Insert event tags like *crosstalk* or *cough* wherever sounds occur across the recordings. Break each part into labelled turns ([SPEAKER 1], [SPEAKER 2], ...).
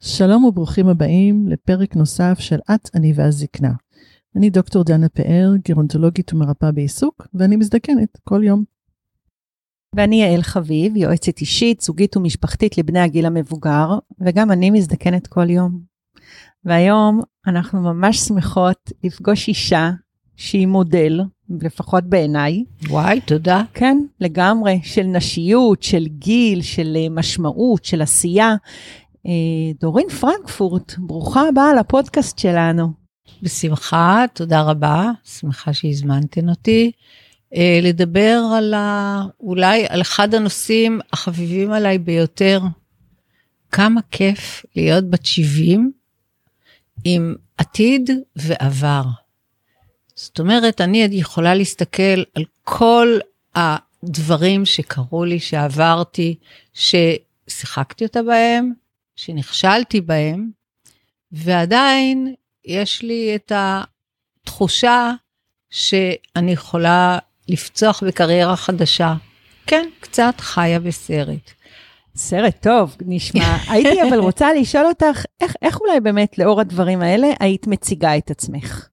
[SPEAKER 1] שלום וברוכים הבאים לפרק נוסף של את, אני והזקנה. אני דוקטור דנה פאר, גרונטולוגית ומרפאה בעיסוק, ואני מזדקנת כל יום.
[SPEAKER 2] ואני יעל חביב, יועצת אישית, זוגית ומשפחתית לבני הגיל המבוגר, וגם אני מזדקנת כל יום. והיום אנחנו ממש שמחות לפגוש אישה שהיא מודל, לפחות בעיניי.
[SPEAKER 3] וואי, תודה.
[SPEAKER 2] כן, לגמרי, של נשיות, של גיל, של אה, משמעות, של עשייה. אה, דורין פרנקפורט, ברוכה הבאה לפודקאסט שלנו.
[SPEAKER 3] בשמחה, תודה רבה, שמחה שהזמנתן אותי. אה, לדבר על ה... אולי על אחד הנושאים החביבים עליי ביותר. כמה כיף להיות בת 70 עם עתיד ועבר. זאת אומרת, אני יכולה להסתכל על כל הדברים שקרו לי, שעברתי, ששיחקתי אותה בהם, שנכשלתי בהם, ועדיין יש לי את התחושה שאני יכולה לפצוח בקריירה חדשה. כן, קצת חיה בסרט.
[SPEAKER 2] סרט טוב, נשמע. *laughs* הייתי אבל רוצה לשאול אותך, איך, איך אולי באמת לאור הדברים האלה היית מציגה את עצמך?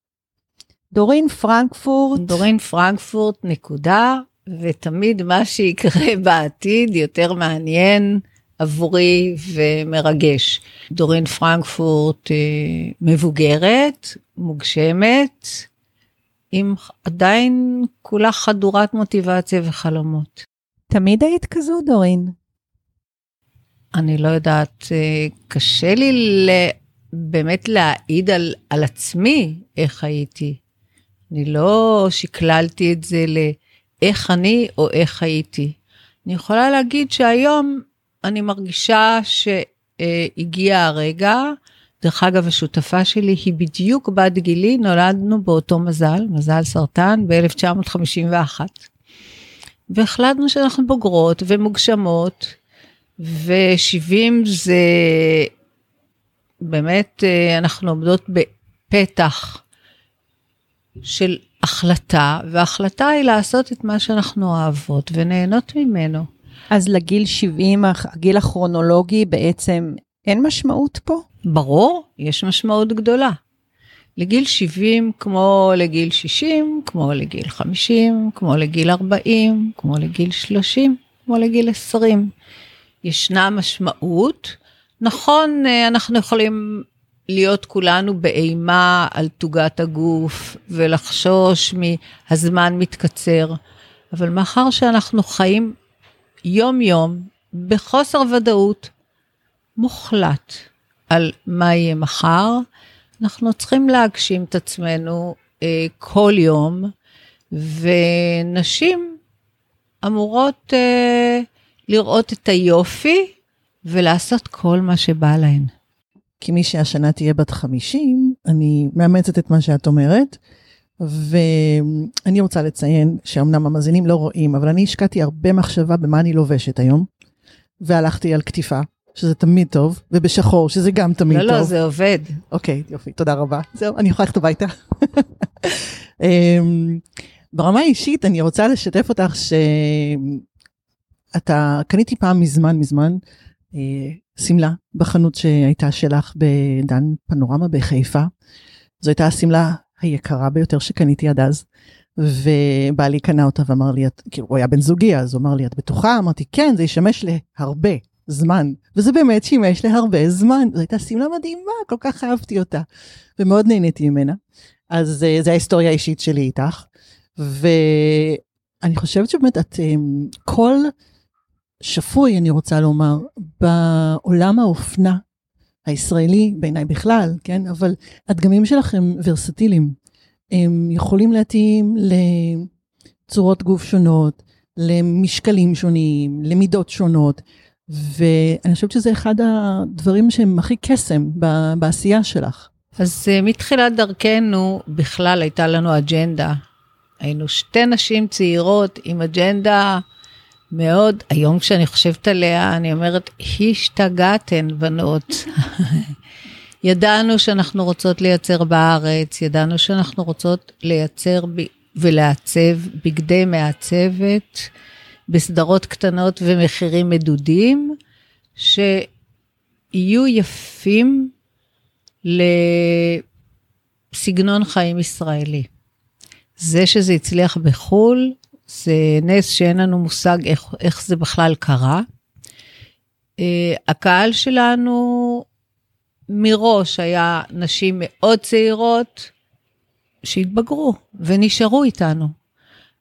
[SPEAKER 2] דורין פרנקפורט.
[SPEAKER 3] דורין פרנקפורט, נקודה, ותמיד מה שיקרה *laughs* בעתיד יותר מעניין עבורי ומרגש. דורין פרנקפורט אה, מבוגרת, מוגשמת, עם עדיין כולה חדורת מוטיבציה וחלומות.
[SPEAKER 2] תמיד היית כזו, דורין?
[SPEAKER 3] אני לא יודעת, אה, קשה לי באמת להעיד על, על עצמי איך הייתי. אני לא שקללתי את זה לאיך אני או איך הייתי. אני יכולה להגיד שהיום אני מרגישה שהגיע הרגע. דרך אגב, השותפה שלי היא בדיוק בת גילי, נולדנו באותו מזל, מזל סרטן, ב-1951. והחלטנו שאנחנו בוגרות ומוגשמות, ו-70 זה באמת, אה, אנחנו עומדות בפתח של החלטה, וההחלטה היא לעשות את מה שאנחנו אוהבות ונהנות ממנו.
[SPEAKER 2] אז לגיל 70, הגיל הכרונולוגי, בעצם אין משמעות פה?
[SPEAKER 3] ברור, יש משמעות גדולה. לגיל 70 כמו לגיל 60, כמו לגיל 50, כמו לגיל 40, כמו לגיל 30, כמו לגיל 20. ישנה משמעות. נכון, אה, אנחנו יכולים להיות כולנו באימה על תוגת הגוף ולחשוש מהזמן מתקצר, אבל מאחר שאנחנו חיים יום-יום בחוסר ודאות מוחלט על מה יהיה מחר, אנחנו צריכים להגשים את עצמנו אה, כל יום, ונשים אמורות אה, לראות את היופי ולעשות כל מה שבא להן.
[SPEAKER 1] כמי שהשנה תהיה בת 50, אני מאמצת את מה שאת אומרת, ואני רוצה לציין שאומנם המאזינים לא רואים, אבל אני השקעתי הרבה מחשבה במה אני לובשת היום, והלכתי על כתיפה, שזה תמיד טוב, ובשחור, שזה גם תמיד
[SPEAKER 3] לא,
[SPEAKER 1] טוב.
[SPEAKER 3] לא, לא, זה עובד.
[SPEAKER 1] אוקיי, יופי, תודה רבה. זהו, אני יכולה ללכת הביתה. *laughs* אמ, ברמה האישית, אני רוצה לשתף אותך שאתה, קניתי פעם מזמן מזמן, אה, שמלה בחנות שהייתה שלך בדן פנורמה בחיפה. זו הייתה השמלה היקרה ביותר שקניתי עד אז. ובעלי קנה אותה ואמר לי, כאילו הוא היה בן זוגי אז הוא אמר לי, את בטוחה? אמרתי, כן, זה ישמש להרבה זמן. וזה באמת שימש להרבה זמן. זו הייתה שמלה מדהימה, כל כך אהבתי אותה. ומאוד נהניתי ממנה. אז אה, זה ההיסטוריה האישית שלי איתך. ואני חושבת שבאמת את כל שפוי, אני רוצה לומר, בעולם האופנה הישראלי, בעיניי בכלל, כן? אבל הדגמים שלכם ורסטיליים. הם יכולים להתאים לצורות גוף שונות, למשקלים שונים, למידות שונות, ואני חושבת שזה אחד הדברים שהם הכי קסם בעשייה שלך.
[SPEAKER 3] אז uh, מתחילת דרכנו בכלל הייתה לנו אג'נדה. היינו שתי נשים צעירות עם אג'נדה מאוד, היום כשאני חושבת עליה, אני אומרת, השתגעתן בנות. *laughs* ידענו שאנחנו רוצות לייצר בארץ, ידענו שאנחנו רוצות לייצר ב... ולעצב בגדי מעצבת בסדרות קטנות ומחירים מדודים, שיהיו יפים לסגנון חיים ישראלי. זה שזה הצליח בחו"ל, זה נס שאין לנו מושג איך, איך זה בכלל קרה. Uh, הקהל שלנו מראש היה נשים מאוד צעירות שהתבגרו ונשארו איתנו.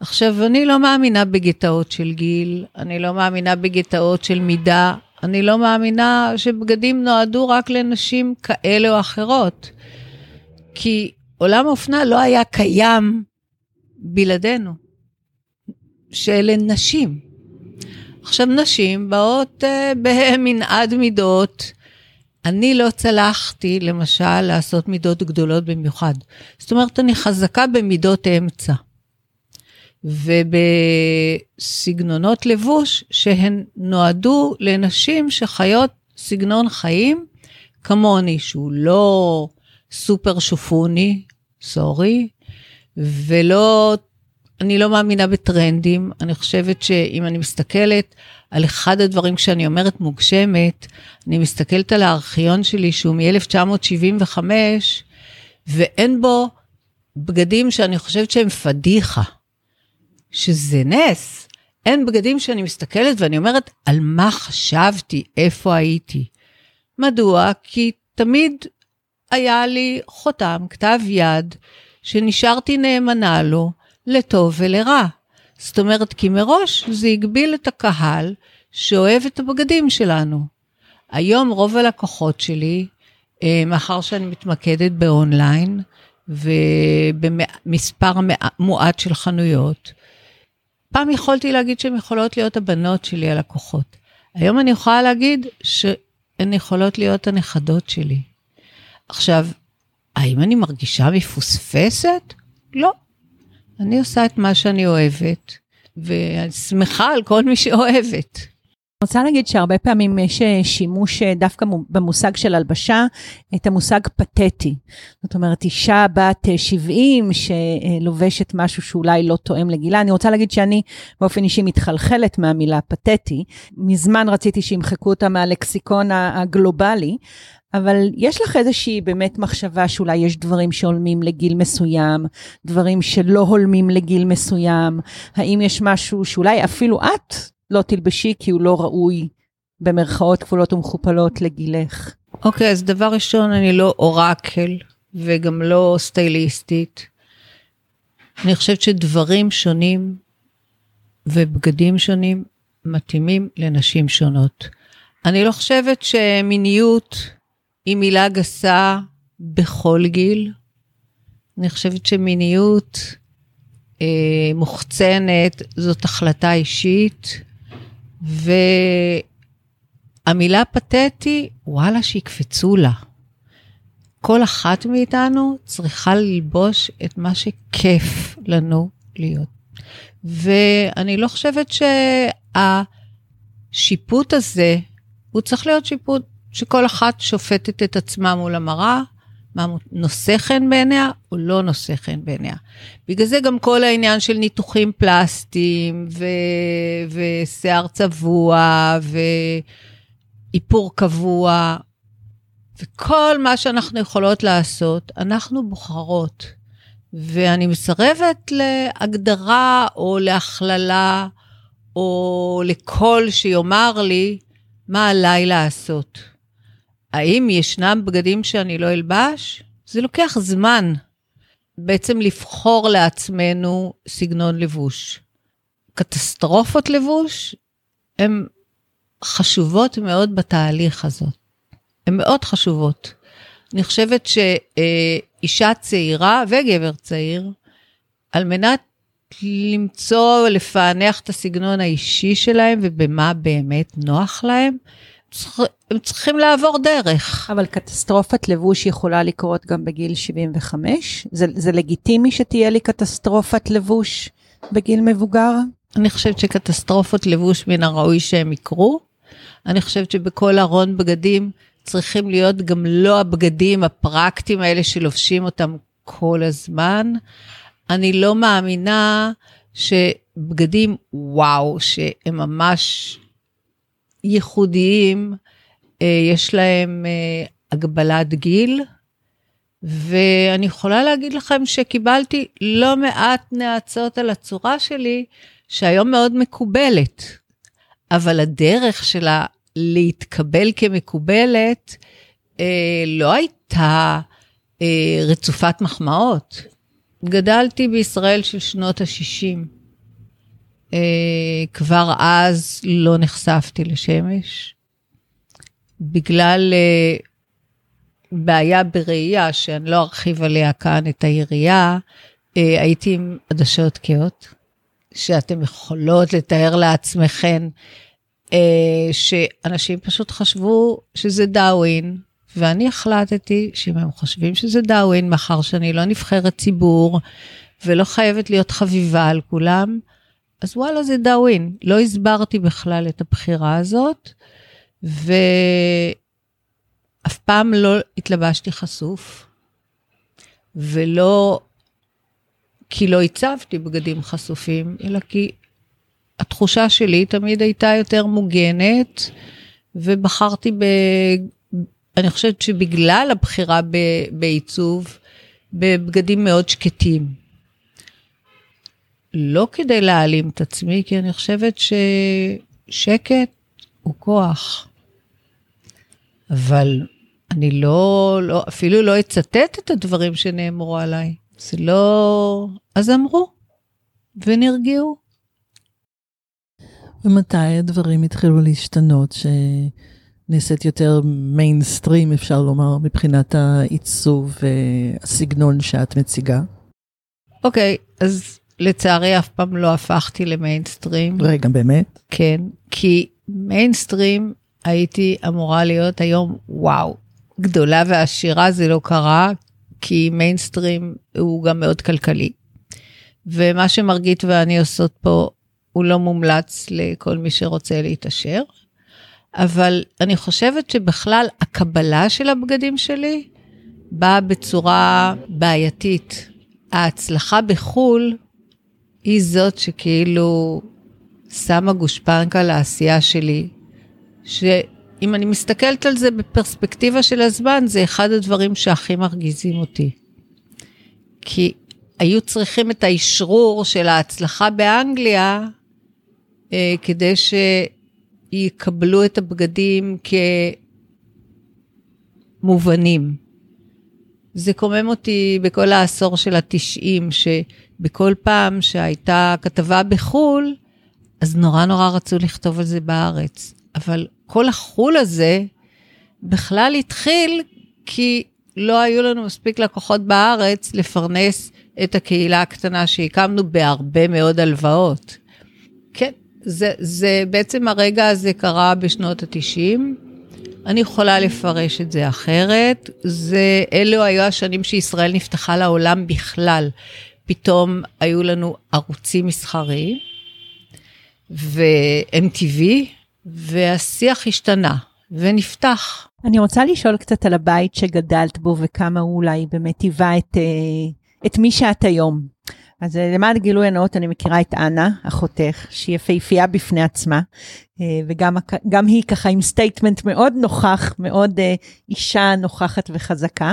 [SPEAKER 3] עכשיו, אני לא מאמינה בגטאות של גיל, אני לא מאמינה בגטאות של מידה, אני לא מאמינה שבגדים נועדו רק לנשים כאלה או אחרות. כי עולם האופנה לא היה קיים בלעדינו, שאלה נשים. עכשיו, נשים באות uh, במנעד מידות. אני לא צלחתי, למשל, לעשות מידות גדולות במיוחד. זאת אומרת, אני חזקה במידות אמצע. ובסגנונות לבוש שהן נועדו לנשים שחיות סגנון חיים כמוני, שהוא לא סופר שופוני, סורי, ולא, אני לא מאמינה בטרנדים. אני חושבת שאם אני מסתכלת על אחד הדברים כשאני אומרת מוגשמת, אני מסתכלת על הארכיון שלי שהוא מ-1975, ואין בו בגדים שאני חושבת שהם פדיחה. שזה נס. אין בגדים שאני מסתכלת ואני אומרת, על מה חשבתי, איפה הייתי. מדוע? כי תמיד היה לי חותם, כתב יד, שנשארתי נאמנה לו, לטוב ולרע. זאת אומרת, כי מראש זה הגביל את הקהל שאוהב את הבגדים שלנו. היום רוב הלקוחות שלי, אה, מאחר שאני מתמקדת באונליין ובמספר מועט של חנויות, פעם יכולתי להגיד שהן יכולות להיות הבנות שלי, הלקוחות. היום אני יכולה להגיד שהן יכולות להיות הנכדות שלי. עכשיו, האם אני מרגישה מפוספסת? לא. אני עושה את מה שאני אוהבת, ואני שמחה על כל מי שאוהבת.
[SPEAKER 2] אני רוצה להגיד שהרבה פעמים יש אה, שימוש אה, דווקא במושג של הלבשה, את המושג פתטי. זאת אומרת, אישה בת 70 אה, שלובשת משהו שאולי לא תואם לגילה. אני רוצה להגיד שאני באופן אישי מתחלחלת מהמילה פתטי. מזמן רציתי שימחקו אותה מהלקסיקון הגלובלי, אבל יש לך איזושהי באמת מחשבה שאולי יש דברים שהולמים לגיל מסוים, דברים שלא הולמים לגיל מסוים? האם יש משהו שאולי אפילו את לא תלבשי כי הוא לא ראוי, במרכאות כפולות ומכופלות, לגילך?
[SPEAKER 3] אוקיי, okay, אז דבר ראשון, אני לא אורקל וגם לא סטייליסטית. אני חושבת שדברים שונים ובגדים שונים מתאימים לנשים שונות. אני לא חושבת שמיניות היא מילה גסה בכל גיל. אני חושבת שמיניות אה, מוחצנת זאת החלטה אישית, והמילה פתטי, וואלה, שיקפצו לה. כל אחת מאיתנו צריכה ללבוש את מה שכיף לנו להיות. ואני לא חושבת שהשיפוט הזה, הוא צריך להיות שיפוט שכל אחת שופטת את עצמה מול המראה, מה נושא חן בעיניה או לא נושא חן בעיניה. בגלל זה גם כל העניין של ניתוחים פלסטיים ו... ושיער צבוע ואיפור קבוע וכל מה שאנחנו יכולות לעשות, אנחנו בוחרות. ואני מסרבת להגדרה או להכללה או לקול שיאמר לי מה עליי לעשות. האם ישנם בגדים שאני לא אלבש? זה לוקח זמן בעצם לבחור לעצמנו סגנון לבוש. קטסטרופות לבוש הן חשובות מאוד בתהליך הזאת. הן מאוד חשובות. אני חושבת שאישה צעירה וגבר צעיר, על מנת למצוא, לפענח את הסגנון האישי שלהם ובמה באמת נוח להם, הם צריכים לעבור דרך.
[SPEAKER 2] אבל קטסטרופת לבוש יכולה לקרות גם בגיל 75? זה, זה לגיטימי שתהיה לי קטסטרופת לבוש בגיל מבוגר?
[SPEAKER 3] אני חושבת שקטסטרופות לבוש מן הראוי שהם יקרו. אני חושבת שבכל ארון בגדים צריכים להיות גם לא הבגדים הפרקטיים האלה שלובשים אותם כל הזמן. אני לא מאמינה שבגדים, וואו, שהם ממש ייחודיים, אה, יש להם אה, הגבלת גיל. ואני יכולה להגיד לכם שקיבלתי לא מעט נאצות על הצורה שלי, שהיום מאוד מקובלת, אבל הדרך שלה להתקבל כמקובלת אה, לא הייתה רצופת מחמאות. גדלתי בישראל של שנות ה-60. אה, כבר אז לא נחשפתי לשמש. בגלל אה, בעיה בראייה, שאני לא ארחיב עליה כאן את היריעה, אה, הייתי עם עדשות כהות, שאתם יכולות לתאר לעצמכם אה, שאנשים פשוט חשבו שזה דאווין, ואני החלטתי שאם הם חושבים שזה דאווין, מאחר שאני לא נבחרת ציבור ולא חייבת להיות חביבה על כולם, אז וואלה זה דאווין. לא הסברתי בכלל את הבחירה הזאת, ואף פעם לא התלבשתי חשוף, ולא כי לא הצבתי בגדים חשופים, אלא כי התחושה שלי תמיד הייתה יותר מוגנת, ובחרתי ב... אני חושבת שבגלל הבחירה ב... בעיצוב, בבגדים מאוד שקטים. לא כדי להעלים את עצמי, כי אני חושבת ששקט הוא כוח. אבל אני לא, לא, אפילו לא אצטט את הדברים שנאמרו עליי. זה לא... אז אמרו, ונרגעו.
[SPEAKER 1] ומתי הדברים התחילו להשתנות, שנעשית יותר מיינסטרים, אפשר לומר, מבחינת העיצוב והסגנון שאת מציגה?
[SPEAKER 3] אוקיי, okay, אז לצערי אף פעם לא הפכתי למיינסטרים.
[SPEAKER 1] רגע, באמת?
[SPEAKER 3] כן, כי מיינסטרים הייתי אמורה להיות היום, וואו, גדולה ועשירה, זה לא קרה, כי מיינסטרים הוא גם מאוד כלכלי. ומה שמרגית ואני עושות פה הוא לא מומלץ לכל מי שרוצה להתעשר. אבל אני חושבת שבכלל הקבלה של הבגדים שלי באה בצורה בעייתית. ההצלחה בחו"ל היא זאת שכאילו שמה גושפנקה לעשייה שלי, שאם אני מסתכלת על זה בפרספקטיבה של הזמן, זה אחד הדברים שהכי מרגיזים אותי. כי היו צריכים את האשרור של ההצלחה באנגליה אה, כדי שיקבלו את הבגדים כמובנים. זה קומם אותי בכל העשור של התשעים, שבכל פעם שהייתה כתבה בחו"ל, אז נורא נורא רצו לכתוב על זה בארץ. אבל כל החו"ל הזה בכלל התחיל כי לא היו לנו מספיק לקוחות בארץ לפרנס את הקהילה הקטנה שהקמנו בהרבה מאוד הלוואות. כן, זה, זה בעצם הרגע הזה קרה בשנות ה-90. אני יכולה לפרש את זה אחרת. זה, אלו היו השנים שישראל נפתחה לעולם בכלל. פתאום היו לנו ערוצים מסחריים ו-MTV, והשיח השתנה ונפתח.
[SPEAKER 2] אני רוצה לשאול קצת על הבית שגדלת בו וכמה הוא אולי באמת היווה את, אה, את מי שאת היום. אז אה, למען גילוי הנאות, אני מכירה את אנה, אחותך, שהיא יפהפייה בפני עצמה, אה, וגם היא ככה עם statement מאוד נוכח, מאוד אה, אישה נוכחת וחזקה.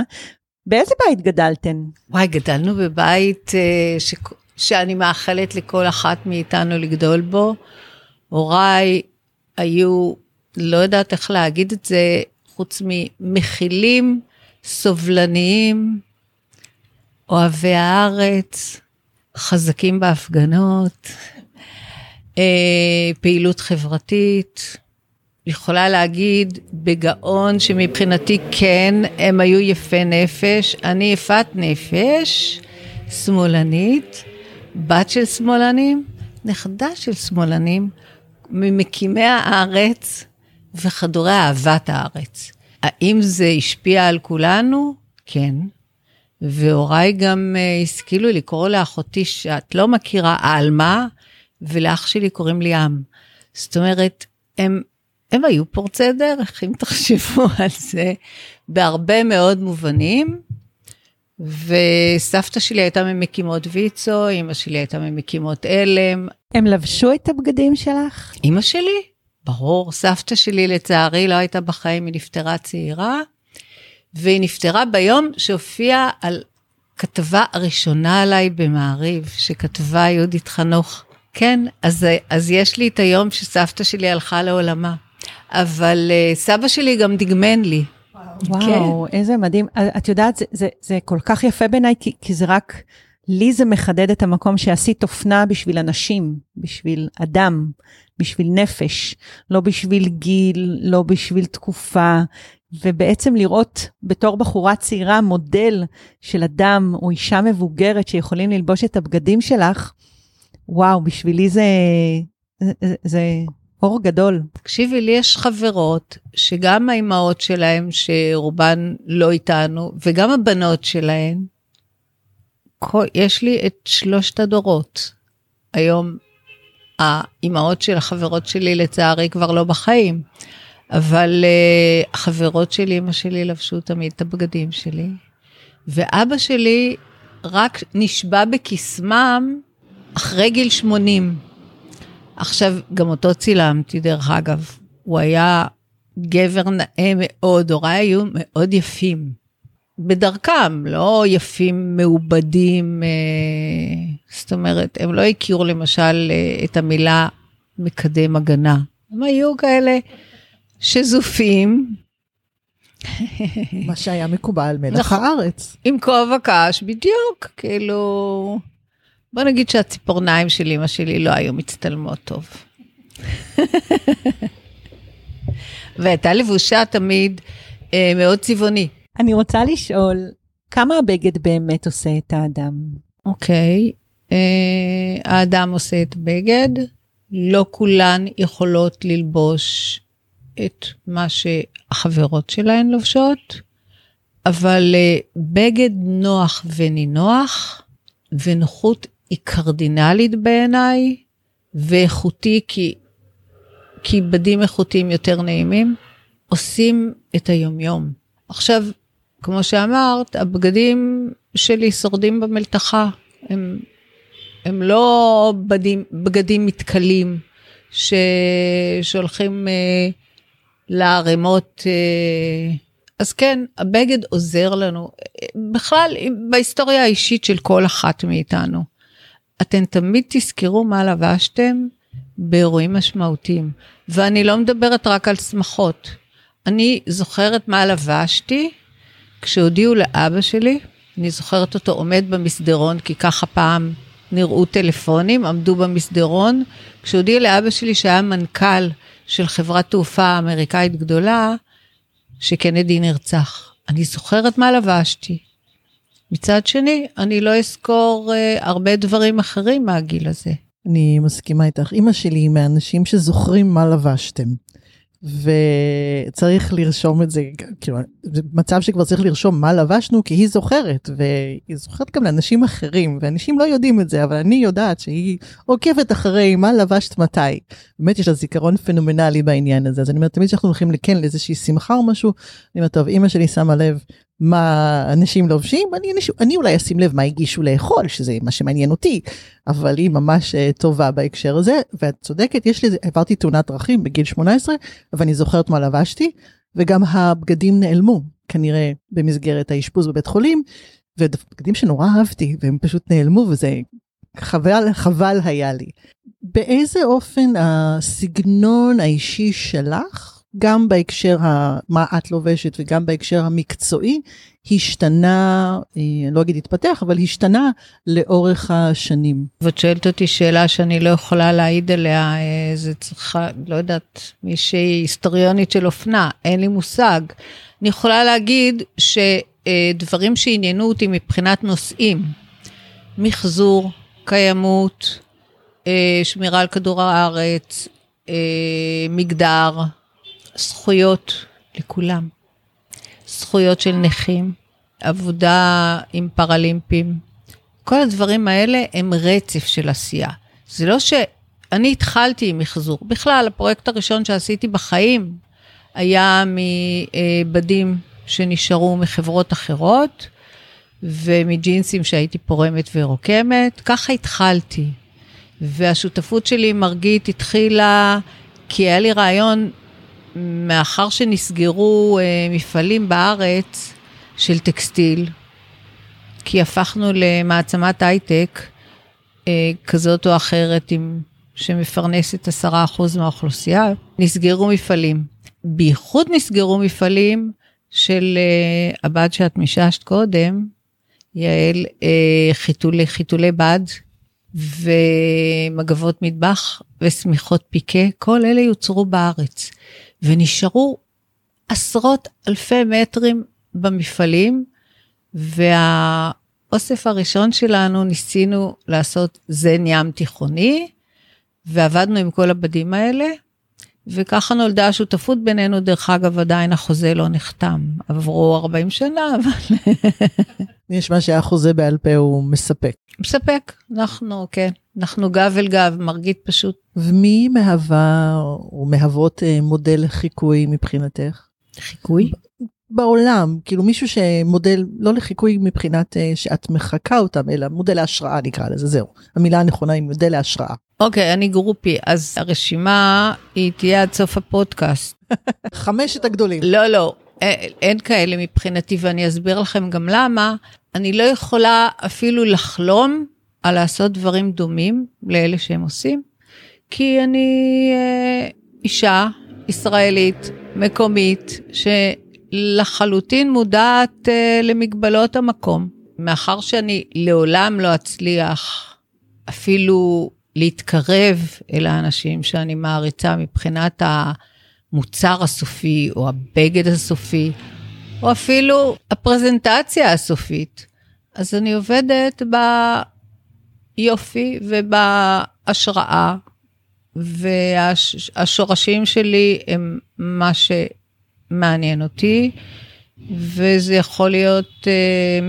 [SPEAKER 2] באיזה בית גדלתן?
[SPEAKER 3] וואי, גדלנו בבית ש... שאני מאחלת לכל אחת מאיתנו לגדול בו. הוריי היו, לא יודעת איך להגיד את זה, חוץ ממכילים, סובלניים, אוהבי הארץ, חזקים בהפגנות, אה, פעילות חברתית. יכולה להגיד בגאון שמבחינתי כן, הם היו יפי נפש. אני יפת נפש, שמאלנית, בת של שמאלנים, נכדה של שמאלנים, ממקימי הארץ וחדורי אהבת הארץ. האם זה השפיע על כולנו? כן. והוריי גם uh, השכילו לקרוא לאחותי שאת לא מכירה עלמה, ולאח שלי קוראים לי עם. זאת אומרת, הם הם היו פורצי דרך, אם תחשבו *laughs* על זה, בהרבה מאוד מובנים. וסבתא שלי הייתה ממקימות ויצו, אמא שלי הייתה ממקימות עלם.
[SPEAKER 2] הם לבשו את הבגדים שלך?
[SPEAKER 3] אמא שלי, ברור. סבתא שלי לצערי לא הייתה בחיים, היא נפטרה צעירה, והיא נפטרה ביום שהופיעה על כתבה הראשונה עליי במעריב, שכתבה יהודית חנוך. כן, אז, אז יש לי את היום שסבתא שלי הלכה לעולמה. אבל uh, סבא שלי גם דגמן לי.
[SPEAKER 2] וואו, כן. איזה מדהים. את יודעת, זה, זה, זה כל כך יפה בעיניי, כי, כי זה רק, לי זה מחדד את המקום שעשית אופנה בשביל אנשים, בשביל אדם, בשביל נפש, לא בשביל גיל, לא בשביל תקופה, ובעצם לראות בתור בחורה צעירה מודל של אדם או אישה מבוגרת שיכולים ללבוש את הבגדים שלך, וואו, בשבילי זה, זה, זה אור גדול.
[SPEAKER 3] תקשיבי, לי יש חברות שגם האימהות שלהם, שרובן לא איתנו, וגם הבנות שלהן, יש לי את שלושת הדורות. היום האימהות של החברות שלי לצערי כבר לא בחיים, אבל uh, החברות של אימא שלי לבשו תמיד את הבגדים שלי, ואבא שלי רק נשבע בקסמם אחרי גיל 80. עכשיו, גם אותו צילמתי, דרך אגב. הוא היה גבר נאה מאוד, הוריי היו מאוד יפים. בדרכם, לא יפים מעובדים, אה, זאת אומרת, הם לא הכירו למשל אה, את המילה מקדם הגנה. הם היו כאלה שזופים.
[SPEAKER 1] מה שהיה מקובל מלח נכון, הארץ.
[SPEAKER 3] עם כובע קש, בדיוק, כאילו... בוא נגיד שהציפורניים של אמא שלי לא היו מצטלמות טוב. *laughs* והייתה לבושה תמיד אה, מאוד צבעוני.
[SPEAKER 2] אני רוצה לשאול, כמה הבגד באמת עושה את האדם?
[SPEAKER 3] אוקיי, אה, האדם עושה את בגד, לא כולן יכולות ללבוש את מה שהחברות שלהן לובשות, אבל אה, בגד נוח ונינוח, ונוחות היא קרדינלית בעיניי, ואיכותי כי, כי בדים איכותיים יותר נעימים, עושים את היומיום. עכשיו, כמו שאמרת, הבגדים שלי שורדים במלתחה, הם, הם לא בדים, בגדים מתכלים ש, שהולכים אה, לערימות. אה, אז כן, הבגד עוזר לנו, בכלל בהיסטוריה האישית של כל אחת מאיתנו. אתן תמיד תזכרו מה לבשתם באירועים משמעותיים. ואני לא מדברת רק על שמחות. אני זוכרת מה לבשתי כשהודיעו לאבא שלי, אני זוכרת אותו עומד במסדרון, כי ככה פעם נראו טלפונים, עמדו במסדרון. כשהודיעו לאבא שלי שהיה מנכ"ל של חברת תעופה אמריקאית גדולה, שקנדי נרצח. אני זוכרת מה לבשתי. מצד שני, אני לא אזכור uh, הרבה דברים אחרים מהגיל הזה.
[SPEAKER 1] אני מסכימה איתך. אימא שלי היא מהאנשים שזוכרים מה לבשתם. וצריך לרשום את זה, כאילו, זה מצב שכבר צריך לרשום מה לבשנו, כי היא זוכרת, והיא זוכרת גם לאנשים אחרים, ואנשים לא יודעים את זה, אבל אני יודעת שהיא עוקבת אחרי מה לבשת מתי. באמת יש לה זיכרון פנומנלי בעניין הזה, אז אני אומרת, תמיד כשאנחנו הולכים לכן לאיזושהי שמחה או משהו, אני אומרת, טוב, אימא שלי שמה לב מה אנשים לובשים, אני, אני, אולי אשים לב מה הגישו לאכול, שזה מה שמעניין אותי, אבל היא ממש uh, טובה בהקשר הזה, ואת צודקת, יש לי, עברתי תאונת דרכים בגיל 18, ואני זוכרת מה לבשתי, וגם הבגדים נעלמו, כנראה במסגרת האשפוז בבית חולים, ובגדים שנורא אהבתי, והם פשוט נעלמו, וזה חבל, חבל היה לי. באיזה אופן הסגנון האישי שלך, גם בהקשר. מה את לובשת וגם בהקשר המקצועי, השתנה, אה, אני לא אגיד התפתח, אבל השתנה לאורך השנים.
[SPEAKER 3] ואת שואלת אותי שאלה שאני לא יכולה להעיד עליה, אה, זה צריכה, לא יודעת, מישהי היסטוריונית של אופנה, אין לי מושג. אני יכולה להגיד שדברים שעניינו אותי מבחינת נושאים, מחזור, קיימות, אה, שמירה על כדור הארץ, מגדר, זכויות לכולם. זכויות של נכים, עבודה עם פרלימפים. כל הדברים האלה הם רצף של עשייה. זה לא אני התחלתי עם מחזור. בכלל, הפרויקט הראשון שעשיתי בחיים היה מבדים שנשארו מחברות אחרות ומג'ינסים שהייתי פורמת ורוקמת. ככה התחלתי. והשותפות שלי עם מרגית התחילה כי היה לי רעיון, מאחר שנסגרו אה, מפעלים בארץ של טקסטיל, כי הפכנו למעצמת הייטק אה, כזאת או אחרת עם, שמפרנסת עשרה אחוז מהאוכלוסייה, נסגרו מפעלים. בייחוד נסגרו מפעלים של אה, הבת שאת מיששת קודם, יעל, אה, חיתולי, חיתולי בד ומגבות מטבח ושמיכות פיקה, כל אלה יוצרו בארץ ונשארו עשרות אלפי מטרים במפעלים והאוסף הראשון שלנו ניסינו לעשות זן ים תיכוני ועבדנו עם כל הבדים האלה וככה נולדה השותפות בינינו, דרך אגב עדיין החוזה לא נחתם, עברו 40 שנה, אבל... *laughs*
[SPEAKER 1] נשמע שהחוזה בעל פה הוא מספק.
[SPEAKER 3] מספק, אנחנו, כן, אנחנו גב אל גב, מרגיט פשוט.
[SPEAKER 1] ומי מהווה או מהוות אה, מודל לחיקוי מבחינתך?
[SPEAKER 3] חיקוי?
[SPEAKER 1] בעולם, כאילו מישהו שמודל, לא לחיקוי מבחינת אה, שאת מחקה אותם, אלא מודל להשראה נקרא לזה, זהו. המילה הנכונה היא מודל להשראה.
[SPEAKER 3] אוקיי, אני גרופי, אז הרשימה היא תהיה עד סוף הפודקאסט. *laughs*
[SPEAKER 1] חמשת הגדולים.
[SPEAKER 3] לא, לא, אין, אין כאלה מבחינתי, ואני אסביר לכם גם למה. אני לא יכולה אפילו לחלום על לעשות דברים דומים לאלה שהם עושים, כי אני אה, אישה ישראלית, מקומית, שלחלוטין מודעת אה, למגבלות המקום. מאחר שאני לעולם לא אצליח אפילו להתקרב אל האנשים שאני מעריצה מבחינת המוצר הסופי או הבגד הסופי, או אפילו הפרזנטציה הסופית. אז אני עובדת ביופי ובהשראה, והשורשים שלי הם מה שמעניין אותי, וזה יכול להיות uh,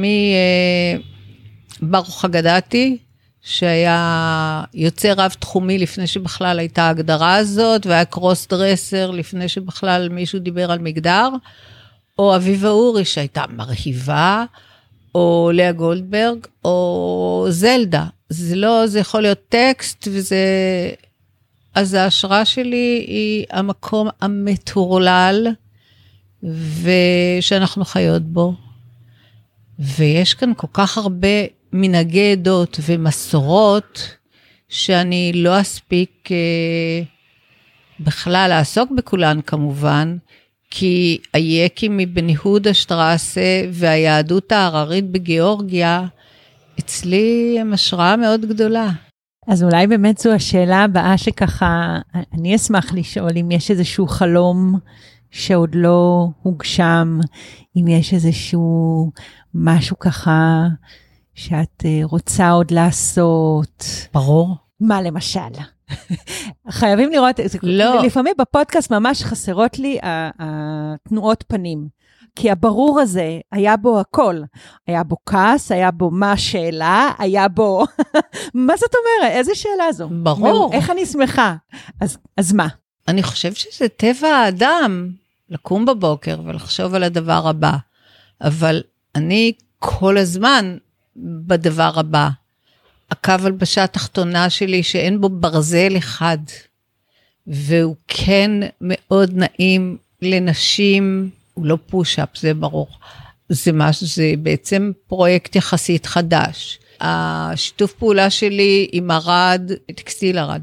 [SPEAKER 3] מברוך אה, אגדתי, שהיה יוצא רב-תחומי לפני שבכלל הייתה ההגדרה הזאת, והיה קרוס דרסר לפני שבכלל מישהו דיבר על מגדר, או אביבה אורי שהייתה מרהיבה, או לאה גולדברג, או זלדה. זה לא, זה יכול להיות טקסט, וזה... אז ההשראה שלי היא המקום המטורלל, ושאנחנו חיות בו. ויש כאן כל כך הרבה מנהגי עדות ומסורות, שאני לא אספיק אה, בכלל לעסוק בכולן כמובן, כי היקי מבן יהודה שטרסה והיהדות ההררית בגיאורגיה, אצלי הם השראה מאוד גדולה.
[SPEAKER 2] אז אולי באמת זו השאלה הבאה שככה, אני אשמח לשאול אם יש איזשהו חלום שעוד לא הוגשם, אם יש איזשהו משהו ככה שאת אה, רוצה עוד לעשות.
[SPEAKER 3] ברור.
[SPEAKER 2] מה למשל? חייבים לראות, לא. לפעמים בפודקאסט ממש חסרות לי התנועות פנים. כי הברור הזה, היה בו הכל. היה בו כעס, היה בו מה השאלה, היה בו... *laughs* מה זאת אומרת? איזה שאלה זו?
[SPEAKER 3] ברור.
[SPEAKER 2] איך אני שמחה? אז, אז מה?
[SPEAKER 3] אני חושבת שזה טבע האדם, לקום בבוקר ולחשוב על הדבר הבא. אבל אני כל הזמן בדבר הבא. הקו הלבשה התחתונה שלי שאין בו ברזל אחד, והוא כן מאוד נעים לנשים, הוא לא פוש-אפ, זה ברור. זה משהו, זה בעצם פרויקט יחסית חדש. השיתוף פעולה שלי עם ארד, טקסטיל ארד,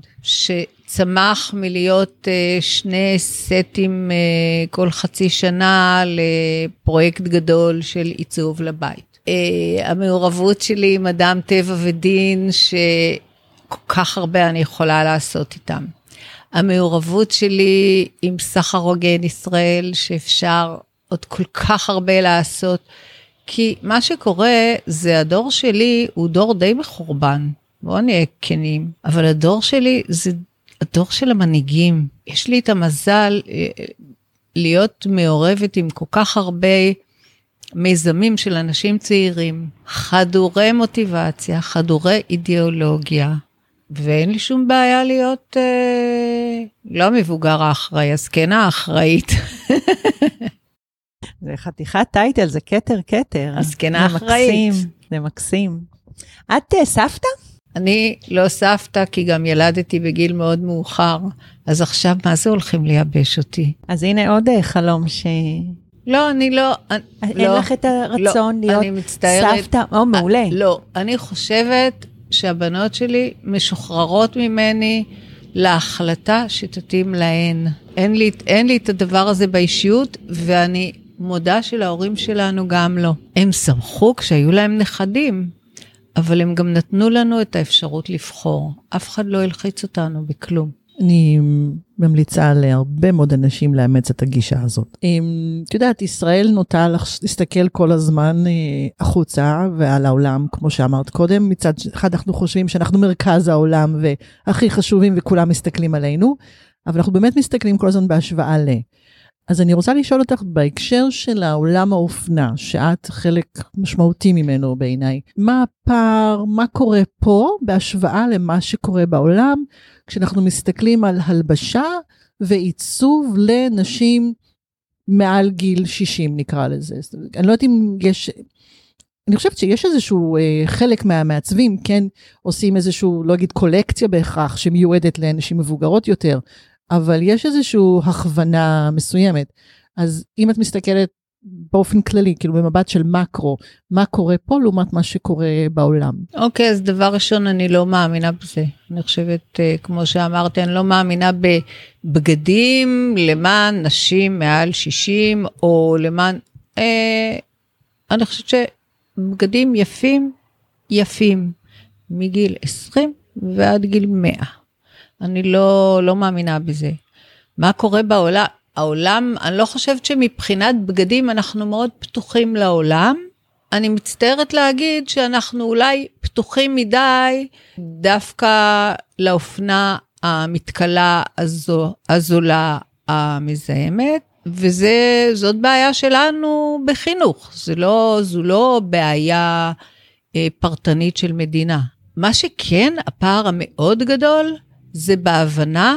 [SPEAKER 3] שצמח מלהיות אה, שני סטים אה, כל חצי שנה לפרויקט גדול של עיצוב לבית. אה, המעורבות שלי עם אדם טבע ודין, שכל כך הרבה אני יכולה לעשות איתם. המעורבות שלי עם סחר הוגן ישראל, שאפשר עוד כל כך הרבה לעשות. כי מה שקורה זה הדור שלי הוא דור די מחורבן, בואו נהיה כנים, אבל הדור שלי זה הדור של המנהיגים. יש לי את המזל אה, להיות מעורבת עם כל כך הרבה מיזמים של אנשים צעירים, חדורי מוטיבציה, חדורי אידיאולוגיה, ואין לי שום בעיה להיות אה, לא המבוגר האחראי, הזקנה האחראית. *laughs*
[SPEAKER 2] זה חתיכת טייטל, זה כתר כתר.
[SPEAKER 3] הזקנה
[SPEAKER 2] זה
[SPEAKER 3] אחראית.
[SPEAKER 2] מקסים, זה מקסים. את אה, סבתא?
[SPEAKER 3] אני לא סבתא, כי גם ילדתי בגיל מאוד מאוחר, אז עכשיו מה זה הולכים לייבש אותי?
[SPEAKER 2] אז הנה עוד אה, חלום ש...
[SPEAKER 3] לא, אני לא... אני-
[SPEAKER 2] אין
[SPEAKER 3] לא,
[SPEAKER 2] לך את הרצון
[SPEAKER 3] לא,
[SPEAKER 2] להיות. סבתא? או, מעולה.
[SPEAKER 3] לא, אני חושבת שהבנות שלי משוחררות ממני להחלטה שתתאים להן. אין לי, אין לי את הדבר הזה באישיות, ואני מודה שלהורים שלנו גם לא. הם שמחו כשהיו להם נכדים, אבל הם גם נתנו לנו את האפשרות לבחור. אף אחד לא הלחיץ אותנו בכלום.
[SPEAKER 1] אני ממליצה להרבה מאוד אנשים לאמץ את הגישה הזאת. את יודעת, ישראל נוטה להסתכל כל הזמן אה, החוצה ועל העולם, כמו שאמרת קודם. מצד אחד אנחנו חושבים שאנחנו מרכז העולם והכי חשובים וכולם מסתכלים עלינו, אבל אנחנו באמת מסתכלים כל הזמן בהשוואה ל... אז אני רוצה לשאול אותך בהקשר של העולם האופנה, שאת חלק משמעותי ממנו בעיניי, מה הפער, מה קורה פה בהשוואה למה שקורה בעולם, כשאנחנו מסתכלים על הלבשה ועיצוב לנשים מעל גיל 60 נקרא לזה. אני לא יודעת אם יש, אני חושבת שיש איזשהו אה, חלק מהמעצבים כן עושים איזשהו, לא אגיד קולקציה בהכרח שמיועדת לאנשים מבוגרות יותר, אבל יש איזושהי הכוונה מסוימת. אז אם את מסתכלת באופן כללי, כאילו במבט של מקרו, מה קורה פה לעומת מה שקורה בעולם.
[SPEAKER 3] אוקיי, אז דבר ראשון, אני לא מאמינה בזה. אני חושבת, אה, כמו שאמרתי, אני לא מאמינה בבגדים למען נשים מעל 60, או למען... אה, אני חושבת שבגדים יפים, יפים, מגיל 20 ועד גיל 100. אני לא, לא מאמינה בזה. מה קורה בעולם? העולם, אני לא חושבת שמבחינת בגדים אנחנו מאוד פתוחים לעולם. אני מצטערת להגיד שאנחנו אולי פתוחים מדי דווקא לאופנה המתכלה הזו, הזולה המזהמת, וזאת בעיה שלנו בחינוך, זה לא, זו לא בעיה אה, פרטנית של מדינה. מה שכן, הפער המאוד גדול, זה בהבנה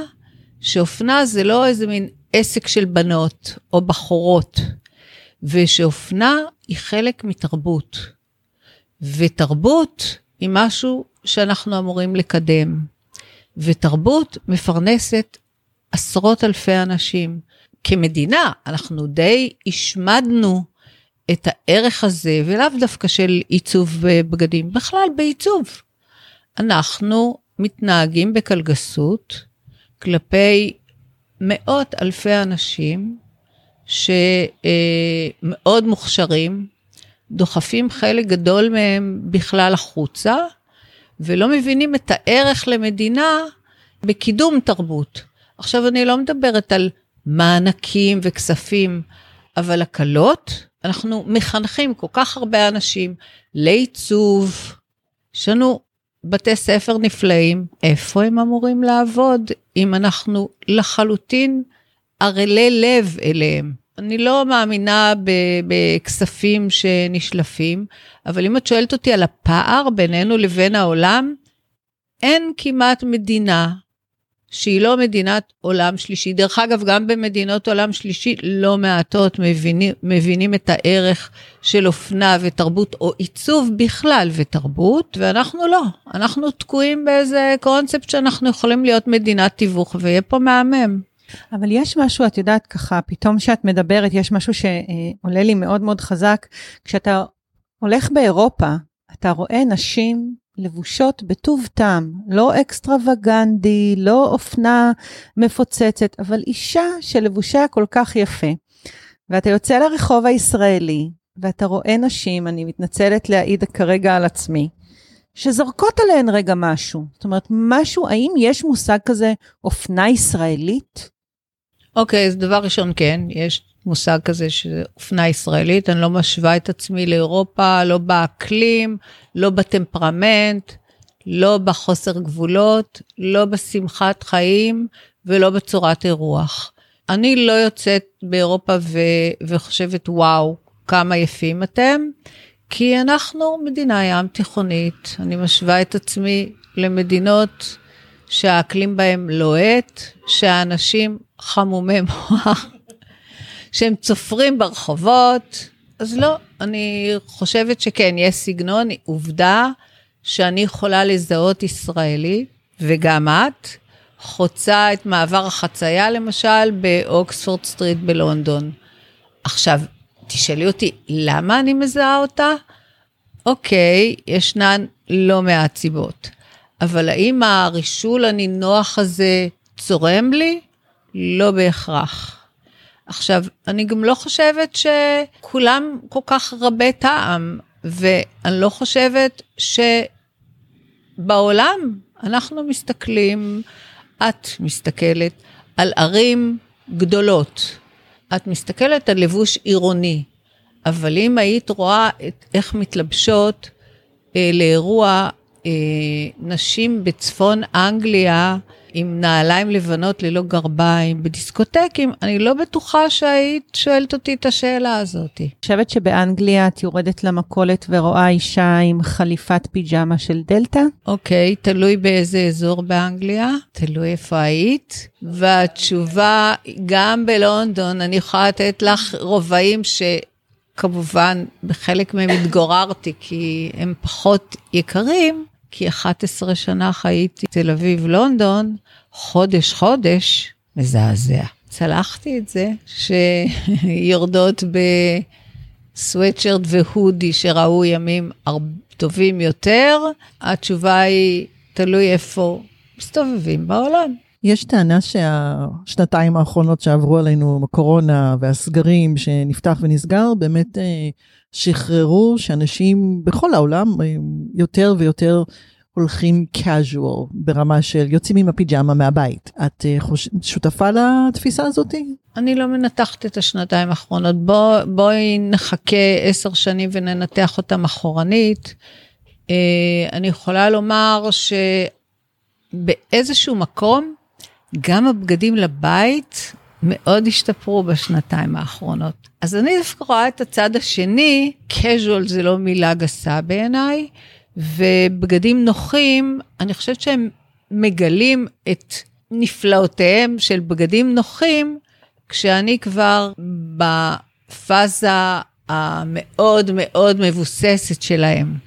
[SPEAKER 3] שאופנה זה לא איזה מין עסק של בנות או בחורות, ושאופנה היא חלק מתרבות. ותרבות היא משהו שאנחנו אמורים לקדם. ותרבות מפרנסת עשרות אלפי אנשים. כמדינה, אנחנו די השמדנו את הערך הזה, ולאו דווקא של עיצוב בגדים, בכלל בעיצוב. אנחנו מתנהגים בקלגסות כלפי מאות אלפי אנשים שמאוד מוכשרים, דוחפים חלק גדול מהם בכלל החוצה, ולא מבינים את הערך למדינה בקידום תרבות. עכשיו, אני לא מדברת על מענקים וכספים, אבל הקלות, אנחנו מחנכים כל כך הרבה אנשים לעיצוב, יש לנו בתי ספר נפלאים, איפה הם אמורים לעבוד אם אנחנו לחלוטין ערלי לב אליהם? אני לא מאמינה בכספים שנשלפים, אבל אם את שואלת אותי על הפער בינינו לבין העולם, אין כמעט מדינה שהיא לא מדינת עולם שלישי. דרך אגב, גם במדינות עולם שלישי לא מעטות מבינים, מבינים את הערך של אופנה ותרבות, או עיצוב בכלל ותרבות, ואנחנו לא. אנחנו תקועים באיזה קונספט שאנחנו יכולים להיות מדינת תיווך, ויהיה פה מהמם.
[SPEAKER 2] אבל יש משהו, את יודעת, ככה, פתאום כשאת מדברת, יש משהו שעולה לי מאוד מאוד חזק. כשאתה הולך באירופה, אתה רואה נשים לבושות בטוב טעם, לא אקסטרווגנדי, לא אופנה מפוצצת, אבל אישה שלבושה כל כך יפה. ואתה יוצא לרחוב הישראלי, ואתה רואה נשים, אני מתנצלת להעיד כרגע על עצמי, שזורקות עליהן רגע משהו. זאת אומרת, משהו, האם יש מושג כזה אופנה ישראלית?
[SPEAKER 3] אוקיי, אז דבר ראשון, כן, יש מושג כזה שזה אופנה ישראלית, אני לא משווה את עצמי לאירופה, לא באקלים, לא בטמפרמנט, לא בחוסר גבולות, לא בשמחת חיים ולא בצורת אירוח. אני לא יוצאת באירופה ו- וחושבת, וואו, כמה יפים אתם, כי אנחנו מדינה ים תיכונית, אני משווה את עצמי למדינות שהאקלים בהם לוהט, שהאנשים חמומי מוח, שהם צופרים ברחובות. אז לא, אני חושבת שכן, יש סגנון, עובדה שאני יכולה לזהות ישראלי, וגם את, חוצה את מעבר החצייה למשל באוקספורד סטריט בלונדון. עכשיו, תשאלי אותי, למה אני מזהה אותה? אוקיי, ישנן לא מעט סיבות. אבל האם הרישול הנינוח הזה צורם לי? לא בהכרח. עכשיו, אני גם לא חושבת שכולם כל כך רבי טעם, ואני לא חושבת שבעולם אנחנו מסתכלים, את מסתכלת על ערים גדולות. את מסתכלת על לבוש עירוני, אבל אם היית רואה את, איך מתלבשות אה, לאירוע אה, נשים בצפון אנגליה עם נעליים לבנות ללא גרביים, בדיסקוטקים, אני לא בטוחה שהיית שואלת אותי את השאלה הזאת. אני
[SPEAKER 2] חושבת שבאנגליה את יורדת למכולת ורואה אישה עם חליפת פיג'מה של דלתא?
[SPEAKER 3] אוקיי, תלוי באיזה אזור באנגליה, תלוי איפה היית. והתשובה, גם בלונדון, אני יכולה לתת לך רובעים ש... כמובן, בחלק מהם התגוררתי, כי הם פחות יקרים, כי 11 שנה חייתי תל אביב, לונדון, חודש-חודש, מזעזע. צלחתי את זה, שיורדות בסוואטשרט והודי שראו ימים טובים יותר, התשובה היא, תלוי איפה מסתובבים בעולם.
[SPEAKER 1] יש טענה שהשנתיים האחרונות שעברו עלינו, הקורונה והסגרים שנפתח ונסגר, באמת אה, שחררו שאנשים בכל העולם אה, יותר ויותר הולכים casual ברמה של יוצאים עם הפיג'מה מהבית. את אה. שותפה לתפיסה הזאת?
[SPEAKER 3] אני לא מנתחת את השנתיים האחרונות. בוא, בואי נחכה עשר שנים וננתח אותם אחורנית. אני יכולה לומר שבאיזשהו מקום גם הבגדים לבית מאוד השתפרו בשנתיים האחרונות. אז אני דווקא רואה את הצד השני, casual זה לא מילה גסה בעיניי, ובגדים נוחים, אני חושבת שהם מגלים את נפלאותיהם של בגדים נוחים, כשאני כבר בפאזה המאוד מאוד מבוססת שלהם.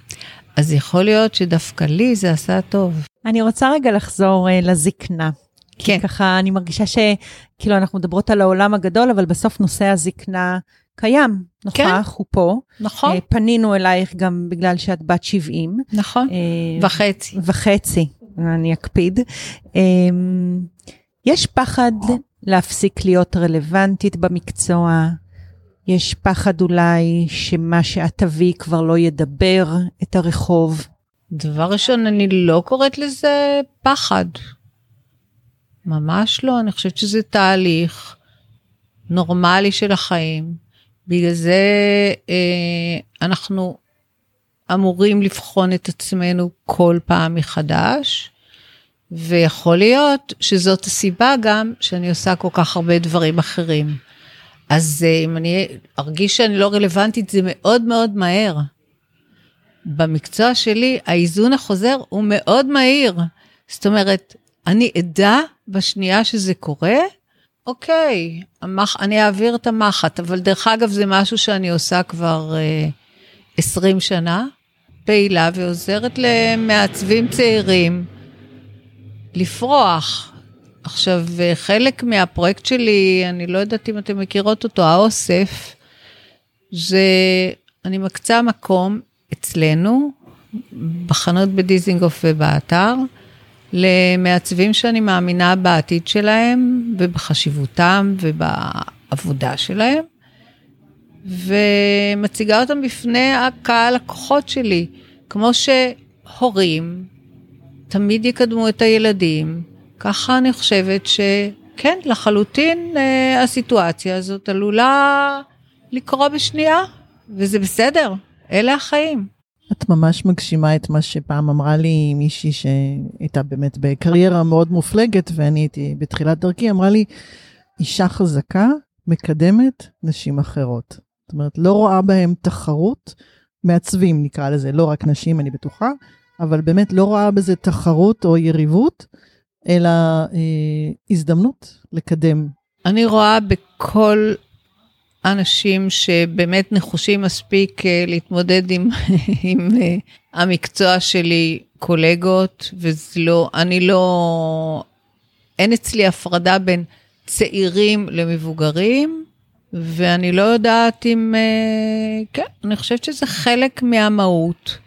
[SPEAKER 3] אז יכול להיות שדווקא לי זה עשה טוב.
[SPEAKER 2] אני רוצה רגע לחזור uh, לזקנה.
[SPEAKER 3] כן.
[SPEAKER 2] ככה אני מרגישה שכאילו אנחנו מדברות על העולם הגדול, אבל בסוף נושא הזקנה קיים, נוכח, כן. הוא פה.
[SPEAKER 3] נכון. Uh,
[SPEAKER 2] פנינו אלייך גם בגלל שאת בת 70.
[SPEAKER 3] נכון, uh, וחצי.
[SPEAKER 2] וחצי, אני אקפיד. Uh, יש פחד להפסיק להיות רלוונטית במקצוע, יש פחד אולי שמה שאת תביאי כבר לא ידבר את הרחוב.
[SPEAKER 3] דבר ראשון, אני לא קוראת לזה פחד. ממש לא, אני חושבת שזה תהליך נורמלי של החיים. בגלל זה אה, אנחנו אמורים לבחון את עצמנו כל פעם מחדש, ויכול להיות שזאת הסיבה גם שאני עושה כל כך הרבה דברים אחרים. אז אה, אם אני ארגיש שאני לא רלוונטית, זה מאוד מאוד מהר. במקצוע שלי, האיזון החוזר הוא מאוד מהיר. זאת אומרת, אני אדע בשנייה שזה קורה, אוקיי, המח, אני אעביר את המחט, אבל דרך אגב זה משהו שאני עושה כבר אה, 20 שנה, פעילה ועוזרת למעצבים צעירים לפרוח. עכשיו, חלק מהפרויקט שלי, אני לא יודעת אם אתם מכירות אותו, האוסף, זה, אני מקצה מקום אצלנו, בחנות בדיזינגוף ובאתר, למעצבים שאני מאמינה בעתיד שלהם ובחשיבותם ובעבודה שלהם, ומציגה אותם בפני הקהל לקוחות שלי, כמו שהורים תמיד יקדמו את הילדים, ככה אני חושבת שכן, לחלוטין אה, הסיטואציה הזאת עלולה לקרות בשנייה, וזה בסדר, אלה החיים.
[SPEAKER 1] את ממש מגשימה את מה שפעם אמרה לי מישהי שהייתה באמת בקריירה מאוד מופלגת, ואני הייתי בתחילת דרכי, אמרה לי, אישה חזקה מקדמת נשים אחרות. זאת אומרת, לא רואה בהם תחרות, מעצבים נקרא לזה, לא רק נשים, אני בטוחה, אבל באמת לא רואה בזה תחרות או יריבות, אלא אה, הזדמנות לקדם.
[SPEAKER 3] אני רואה בכל אנשים שבאמת נחושים מספיק אה, להתמודד עם, *laughs* עם אה, המקצוע שלי, קולגות, ולא, אני לא, אין אצלי הפרדה בין צעירים למבוגרים, ואני לא יודעת אם, אה, כן, אני חושבת שזה חלק מהמהות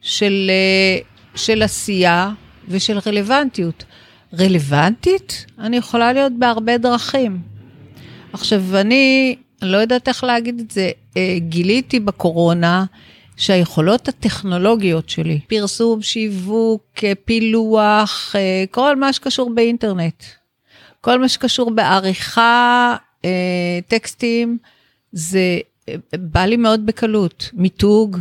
[SPEAKER 3] של, של עשייה ושל רלוונטיות. רלוונטית? אני יכולה להיות בהרבה דרכים. עכשיו, אני אני לא יודעת איך להגיד את זה, אה, גיליתי בקורונה שהיכולות הטכנולוגיות שלי, פרסום, שיווק, אה, פילוח, אה, כל מה שקשור באינטרנט, כל מה שקשור בעריכה, טקסטים, זה בא לי מאוד בקלות, מיתוג,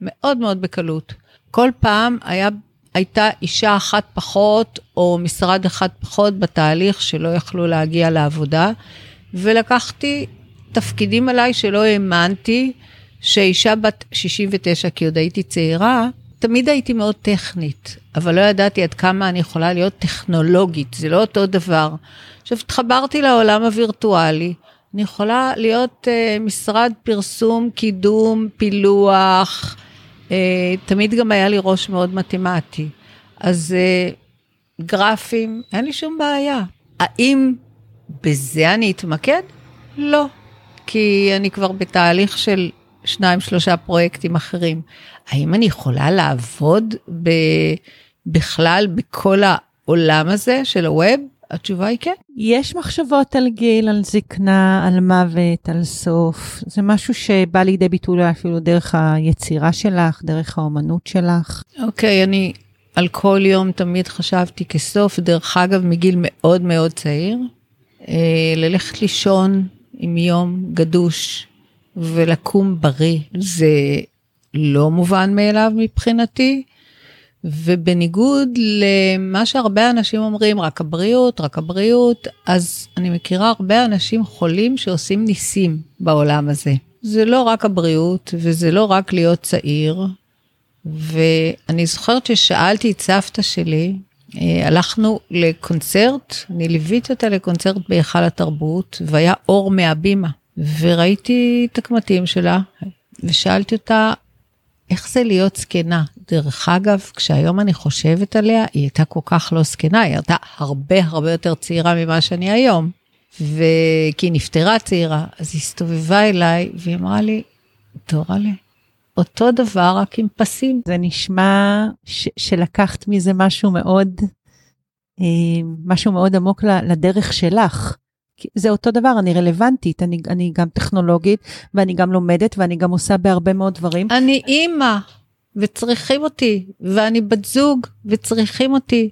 [SPEAKER 3] מאוד מאוד בקלות. כל פעם היה, הייתה אישה אחת פחות, או משרד אחד פחות בתהליך שלא יכלו להגיע לעבודה, ולקחתי תפקידים עליי שלא האמנתי שאישה בת 69, כי עוד הייתי צעירה, תמיד הייתי מאוד טכנית, אבל לא ידעתי עד כמה אני יכולה להיות טכנולוגית, זה לא אותו דבר. עכשיו, התחברתי לעולם הווירטואלי, אני יכולה להיות uh, משרד פרסום, קידום, פילוח, uh, תמיד גם היה לי ראש מאוד מתמטי. אז uh, גרפים, אין לי שום בעיה. האם בזה אני אתמקד? לא. כי אני כבר בתהליך של שניים, שלושה פרויקטים אחרים. האם אני יכולה לעבוד ב... בכלל בכל העולם הזה של הווב? התשובה היא כן.
[SPEAKER 2] יש מחשבות על גיל, על זקנה, על מוות, על סוף. זה משהו שבא לידי ביטוי אפילו דרך היצירה שלך, דרך האומנות שלך.
[SPEAKER 3] אוקיי, okay, אני על כל יום תמיד חשבתי כסוף, דרך אגב, מגיל מאוד מאוד צעיר. אה, ללכת לישון עם יום גדוש ולקום בריא, זה לא מובן מאליו מבחינתי. ובניגוד למה שהרבה אנשים אומרים, רק הבריאות, רק הבריאות, אז אני מכירה הרבה אנשים חולים שעושים ניסים בעולם הזה. זה לא רק הבריאות, וזה לא רק להיות צעיר. ואני זוכרת ששאלתי את סבתא שלי, הלכנו לקונצרט, אני ליוויתי אותה לקונצרט בהיכל התרבות, והיה אור מהבימה, וראיתי את הקמטים שלה, ושאלתי אותה, איך זה להיות זקנה? דרך אגב, כשהיום אני חושבת עליה, היא הייתה כל כך לא זקנה, היא הייתה הרבה הרבה יותר צעירה ממה שאני היום. וכי היא נפטרה צעירה, אז היא הסתובבה אליי והיא אמרה לי, דורלה, אותו דבר רק עם פסים.
[SPEAKER 2] זה נשמע ש- שלקחת מזה משהו מאוד, אה, משהו מאוד עמוק לדרך שלך. זה אותו דבר, אני רלוונטית, אני, אני גם טכנולוגית, ואני גם לומדת, ואני גם עושה בהרבה מאוד דברים.
[SPEAKER 3] אני אימא, וצריכים אותי, ואני בת זוג, וצריכים אותי,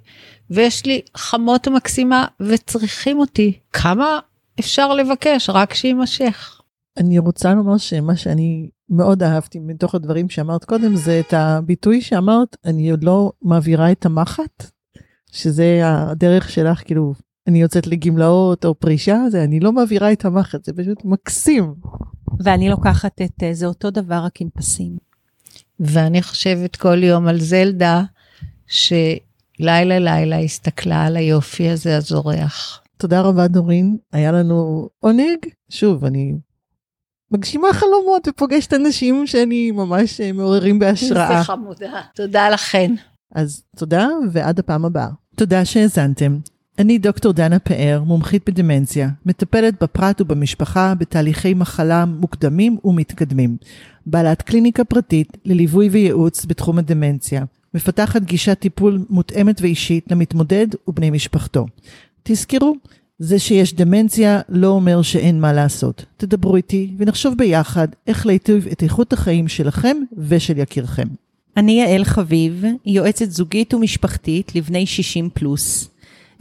[SPEAKER 3] ויש לי חמות מקסימה, וצריכים אותי. כמה אפשר לבקש? רק שיימשך.
[SPEAKER 1] אני רוצה לומר שמה שאני מאוד אהבתי מתוך הדברים שאמרת קודם, זה את הביטוי שאמרת, אני עוד לא מעבירה את המחט, שזה הדרך שלך, כאילו, אני יוצאת לגמלאות או פרישה, זה אני לא מעבירה את המחט, זה פשוט מקסים.
[SPEAKER 2] ואני לוקחת את זה אותו דבר רק עם פסים.
[SPEAKER 3] ואני חושבת כל יום על זלדה, שלילה לילה הסתכלה על היופי הזה הזורח.
[SPEAKER 1] תודה רבה דורין, היה לנו עונג. שוב, אני מגשימה חלומות ופוגשת אנשים שאני ממש אה, מעוררים בהשראה.
[SPEAKER 3] איזה חמודה. תודה לכן.
[SPEAKER 1] אז תודה ועד הפעם הבאה. תודה שהאזנתם. אני דוקטור דנה פאר, מומחית בדמנציה, מטפלת בפרט ובמשפחה בתהליכי מחלה מוקדמים ומתקדמים. בעלת קליניקה פרטית לליווי וייעוץ בתחום הדמנציה. מפתחת גישת טיפול מותאמת ואישית למתמודד ובני משפחתו. תזכרו, זה שיש דמנציה לא אומר שאין מה לעשות. תדברו איתי ונחשוב ביחד איך להיטיב את איכות החיים שלכם ושל יקירכם.
[SPEAKER 2] אני יעל חביב, יועצת זוגית ומשפחתית לבני 60 פלוס.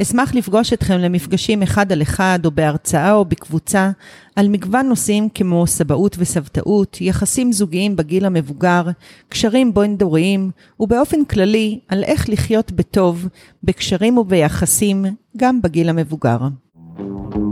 [SPEAKER 2] אשמח לפגוש אתכם למפגשים אחד על אחד או בהרצאה או בקבוצה על מגוון נושאים כמו סבאות וסבתאות, יחסים זוגיים בגיל המבוגר, קשרים בין דוריים ובאופן כללי על איך לחיות בטוב בקשרים וביחסים גם בגיל המבוגר. Thank you.